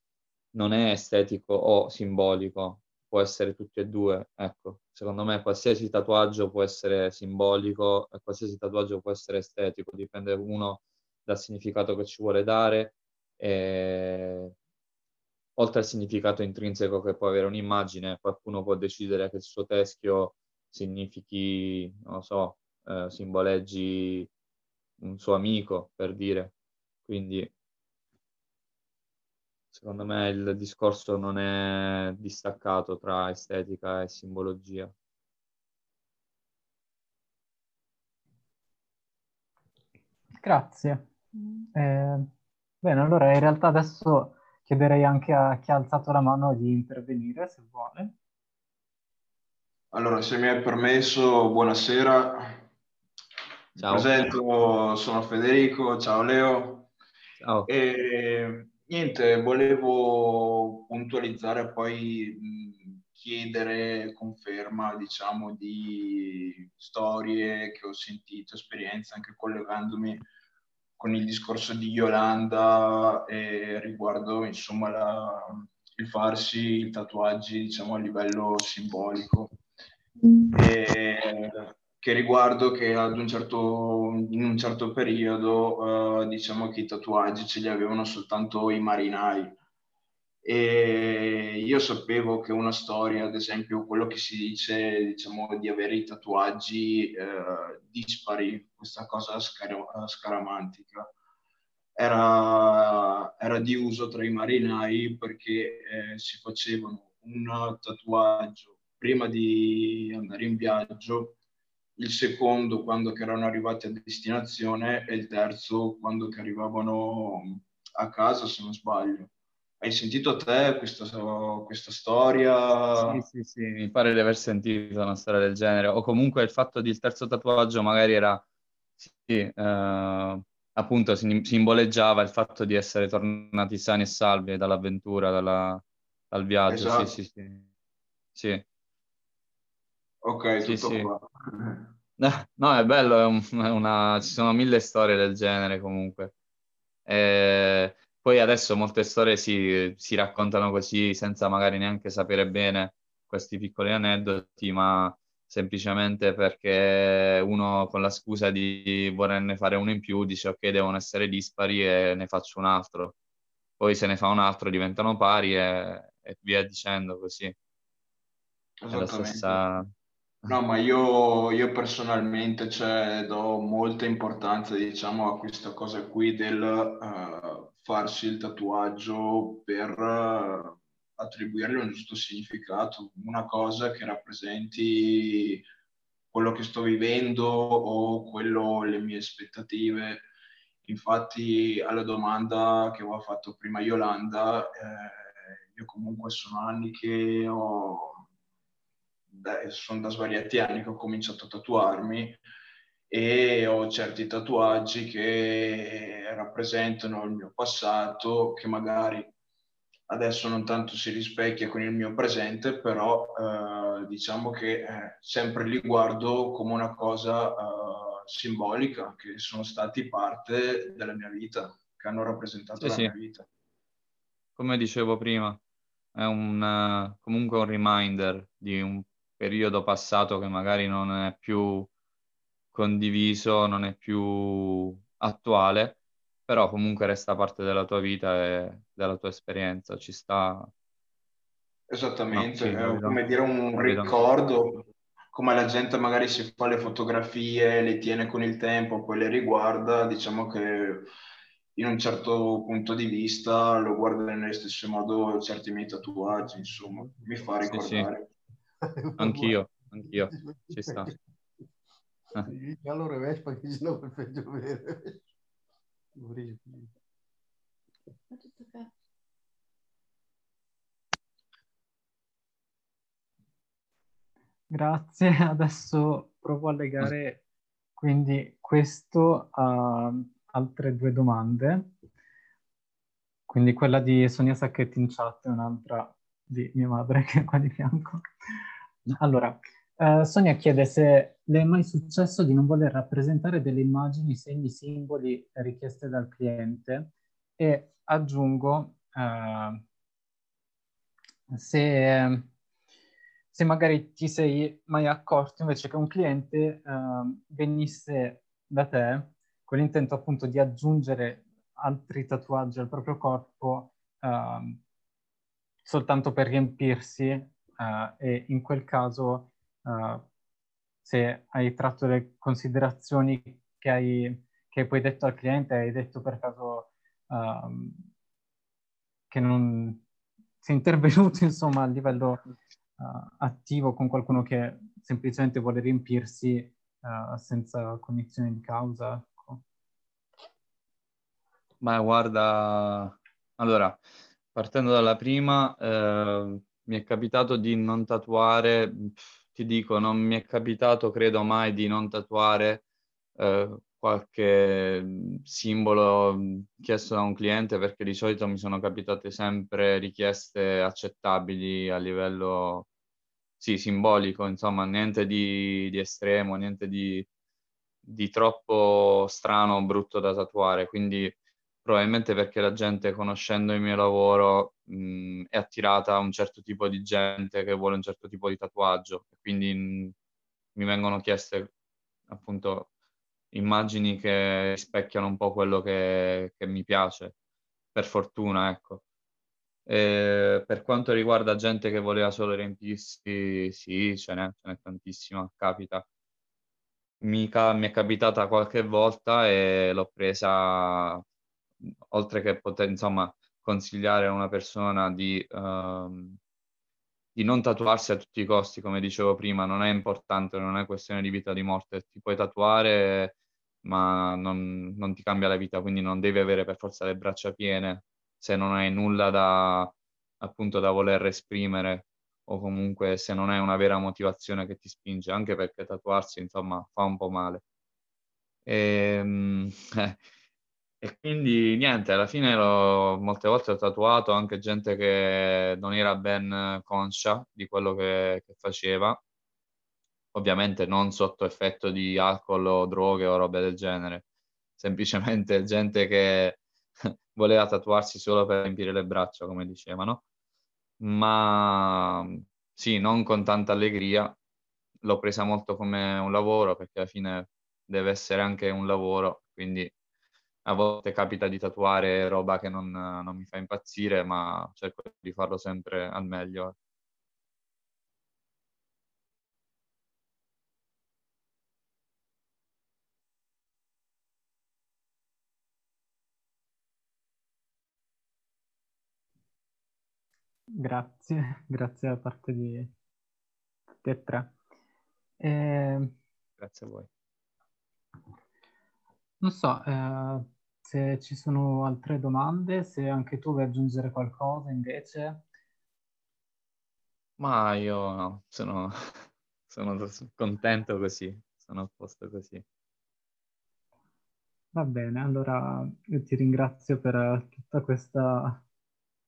non è estetico o simbolico, può essere tutti e due. Ecco, secondo me qualsiasi tatuaggio può essere simbolico e qualsiasi tatuaggio può essere estetico, dipende uno dal significato che ci vuole dare, e, oltre al significato intrinseco che può avere un'immagine, qualcuno può decidere che il suo teschio significhi, non lo so, eh, simboleggi un suo amico, per dire. Quindi, secondo me, il discorso non è distaccato tra estetica e simbologia. Grazie. Eh, bene, allora in realtà adesso chiederei anche a chi ha alzato la mano di intervenire, se vuole. Allora, se mi è permesso, buonasera. Ciao. Presento, sono Federico, ciao Leo. Ciao. E, niente, volevo puntualizzare poi chiedere conferma, diciamo, di storie che ho sentito, esperienze, anche collegandomi con il discorso di Yolanda e riguardo insomma la, il farsi i tatuaggi diciamo a livello simbolico. E che riguardo che ad un certo, in un certo periodo uh, diciamo che i tatuaggi ce li avevano soltanto i marinai e io sapevo che una storia, ad esempio quello che si dice diciamo, di avere i tatuaggi eh, dispari, questa cosa scar- scaramantica, era, era, di uso tra i marinai perché eh, si facevano un tatuaggio prima di andare in viaggio, il secondo quando erano arrivati a destinazione e il terzo quando arrivavano a casa, se non sbaglio hai sentito te questa, questa storia? Sì, sì, sì, mi pare di aver sentito una storia del genere. O comunque il fatto del terzo tatuaggio magari era, sì, eh, appunto simboleggiava il fatto di essere tornati sani e salvi dall'avventura, dalla, dal viaggio. Esatto. Sì, sì, sì. sì. Ok, sì, tutto sì. qua. [LAUGHS] No, è bello, è una, ci sono mille storie del genere comunque. Eh, poi adesso molte storie si, si raccontano così senza magari neanche sapere bene questi piccoli aneddoti, ma semplicemente perché uno con la scusa di volerne fare uno in più dice ok devono essere dispari e ne faccio un altro poi se ne fa un altro, diventano pari e, e via dicendo così. Esattamente. Stessa... No, ma io, io personalmente cioè, do molta importanza, diciamo, a questa cosa qui del uh, farsi il tatuaggio per uh, attribuirgli un giusto significato, una cosa che rappresenti quello che sto vivendo o quello, le mie aspettative. Infatti alla domanda che aveva fatto prima Yolanda, eh, io comunque sono anni che ho, beh, sono da svariati anni che ho cominciato a tatuarmi e ho certi tatuaggi che rappresentano il mio passato, che magari adesso non tanto si rispecchia con il mio presente, però eh, diciamo che eh, sempre li guardo come una cosa eh, simbolica, che sono stati parte della mia vita, che hanno rappresentato sì, la sì. mia vita. Come dicevo prima, è un, comunque un reminder di un periodo passato che magari non è più condiviso, non è più attuale, però comunque resta parte della tua vita e della tua esperienza, ci sta. Esattamente, no, sì, è come dire un ricordo, come la gente magari si fa le fotografie, le tiene con il tempo, poi le riguarda, diciamo che in un certo punto di vista lo guardo nello stesso modo certi miei tatuaggi, insomma, mi fa ricordare. Sì, sì. Anch'io, anch'io, [LAUGHS] ci sta. Allora Vespa che se no per peggio vedere. Grazie, adesso provo a legare quindi questo a altre due domande. Quindi quella di Sonia Sacchetti in chat e un'altra di mia madre [LAUGHS] che è qua di fianco. Allora, Uh, Sonia chiede se le è mai successo di non voler rappresentare delle immagini, segni, simboli richieste dal cliente e aggiungo uh, se, se, magari ti sei mai accorto invece che un cliente uh, venisse da te con l'intento appunto di aggiungere altri tatuaggi al proprio corpo soltanto per riempirsi e in quel caso uh, se hai tratto le considerazioni che hai, che hai poi detto al cliente, hai detto per caso uh, che non sei intervenuto [LAUGHS] insomma a livello uh, attivo con qualcuno che semplicemente vuole riempirsi senza cognizione di causa. Ecco. Ma guarda, allora, partendo dalla prima, eh, mi è capitato di non tatuare pff, ti dico, non mi è capitato, credo mai, di non tatuare eh, qualche mm, simbolo mm, chiesto da un cliente perché di solito mi sono capitate sempre richieste accettabili a livello sì, simbolico, insomma, niente di, di estremo, niente di, di troppo strano o brutto da tatuare. Quindi probabilmente perché la gente conoscendo il mio lavoro mh, è attirata a un certo tipo di gente che vuole un certo tipo di tatuaggio, quindi mh, mi vengono chieste appunto immagini che rispecchiano un po' quello che, che mi piace, per fortuna, ecco. E per quanto riguarda gente che voleva solo riempirsi, sì, ce n'è, ce n'è tantissima, capita. Mi, mi è capitata qualche volta e l'ho presa oltre che poter, insomma, consigliare a una persona di, uh, di non tatuarsi a tutti i costi, come dicevo prima, non è importante, non è questione di vita o di morte, ti puoi tatuare ma non, non ti cambia la vita, quindi non devi avere per forza le braccia piene se non hai nulla da, appunto, da voler esprimere o comunque se non hai una vera motivazione che ti spinge, anche perché tatuarsi, insomma, fa un po' male. E, ehm, [LAUGHS] eh, e quindi niente, alla fine l'ho, molte volte ho tatuato anche gente che non era ben conscia di quello che, che faceva, ovviamente non sotto effetto di alcol o droghe o robe del genere, semplicemente gente che [LAUGHS] voleva tatuarsi solo per riempire le braccia, come dicevano, ma sì, non con tanta allegria, l'ho presa molto come un lavoro perché alla fine deve essere anche un lavoro, quindi a volte capita di tatuare roba che non, non mi fa impazzire, ma cerco di farlo sempre al meglio. Grazie, [LAUGHS] grazie da parte di tutti e tre. E... Ehm, grazie a voi. Non so, eh, se ci sono altre domande, se anche tu vuoi aggiungere qualcosa invece. Ma io no, sono, [LAUGHS] sono contento così, sono a posto così. Va bene, allora io ti ringrazio per tutta questa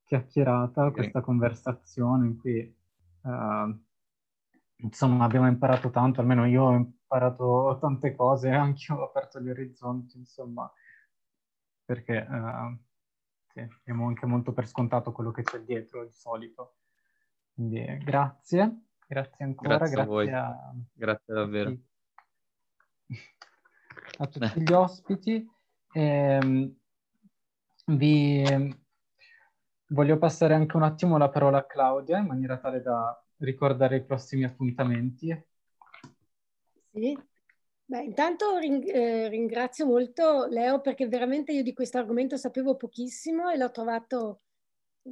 chiacchierata, questa conversazione in cui uh, insomma abbiamo imparato tanto, almeno io ho imparato tante cose, [LAUGHS] anche io ho aperto gli orizzonti, insomma, perché uh, sì, abbiamo anche molto per scontato quello che c'è dietro di solito. Quindi grazie, grazie ancora, grazie, grazie a, a Grazie davvero. A tutti gli ospiti. E, ehm, vi voglio passare anche un attimo la parola a Claudia in maniera tale da ricordare i prossimi appuntamenti. Sì, Beh, intanto ring- eh, ringrazio molto Leo perché veramente io di questo argomento sapevo pochissimo e l'ho trovato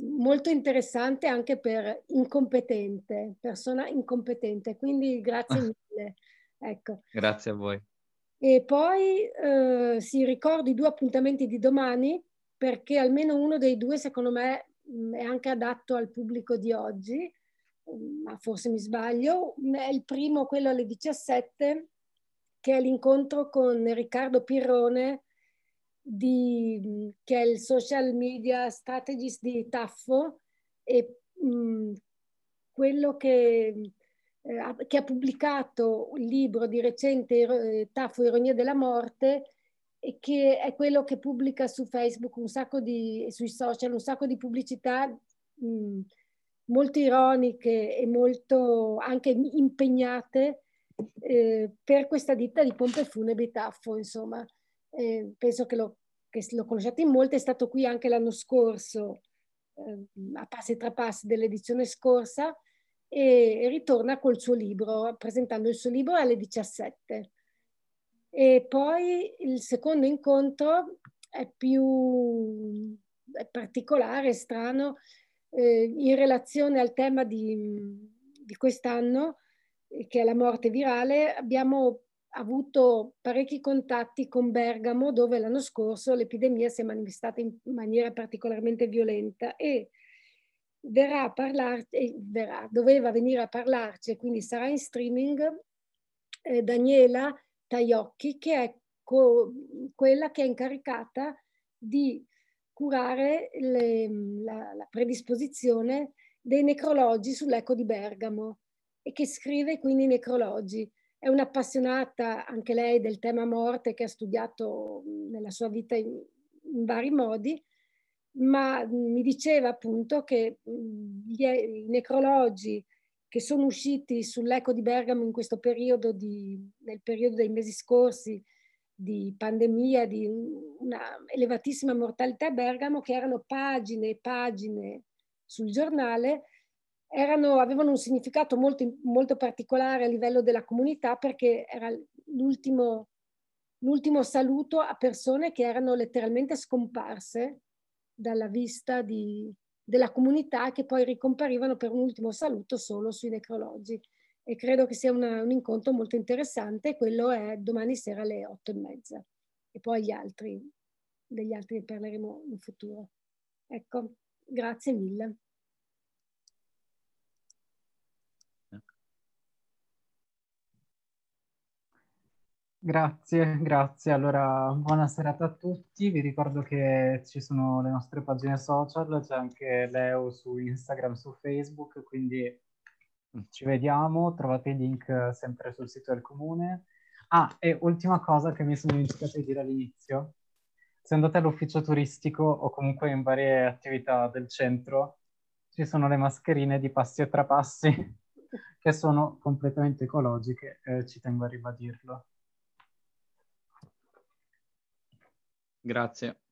molto interessante anche per incompetente, persona incompetente, quindi grazie [LAUGHS] mille. Ecco. Grazie a voi. E poi eh, si ricordi i due appuntamenti di domani perché almeno uno dei due secondo me è anche adatto al pubblico di oggi, ma forse mi sbaglio. È il primo, quello alle 17 che è l'incontro con Riccardo Pirrone, di, che è il social media strategist di Taffo e mh, quello che, eh, che, ha pubblicato un libro di recente eh, Taffo Ironia della morte e che è quello che pubblica su Facebook un sacco di, sui social un sacco di pubblicità mh, molto ironiche e molto anche impegnate eh, per questa ditta di pompe funebri Taffo, insomma. Eh, penso che lo, che lo, conosciate in molti, è stato qui anche l'anno scorso, eh, a passi e trapassi dell'edizione scorsa, e, e ritorna col suo libro, presentando il suo libro alle 17. E poi il secondo incontro è più è particolare, strano, eh, in relazione al tema di, di quest'anno, che è la morte virale, abbiamo avuto parecchi contatti con Bergamo dove l'anno scorso l'epidemia si è manifestata in maniera particolarmente violenta e verrà a parlarci, verrà, doveva venire a parlarci, quindi sarà in streaming eh, Daniela Taiocchi che è co- quella che è incaricata di curare le, la, la predisposizione dei necrologi sull'eco di Bergamo e che scrive quindi necrologi. È un'appassionata anche lei del tema morte che ha studiato nella sua vita in, in vari modi, ma mi diceva appunto che gli, i necrologi che sono usciti sull'eco di Bergamo in questo periodo, di, nel periodo dei mesi scorsi di pandemia, di una elevatissima mortalità a Bergamo, che erano pagine e pagine sul giornale, erano, avevano un significato molto, molto particolare a livello della comunità perché era l'ultimo, l'ultimo saluto a persone che erano letteralmente scomparse dalla vista di, della comunità che poi ricomparivano per un ultimo saluto solo sui necrologi. E credo che sia una, un incontro molto interessante, quello è domani sera alle otto e mezza. E poi gli altri, degli altri parleremo in futuro. Ecco, grazie mille. Grazie, grazie. Allora, buona serata a tutti. Vi ricordo che ci sono le nostre pagine social, c'è anche Leo su Instagram, su Facebook, quindi ci vediamo. Trovate i link sempre sul sito del comune. Ah, e ultima cosa che mi sono dimenticato di dire all'inizio. Se andate all'ufficio turistico o comunque in varie attività del centro, ci sono le mascherine di passi e trapassi [LAUGHS] che sono completamente ecologiche, eh, ci tengo a ribadirlo. Grazie.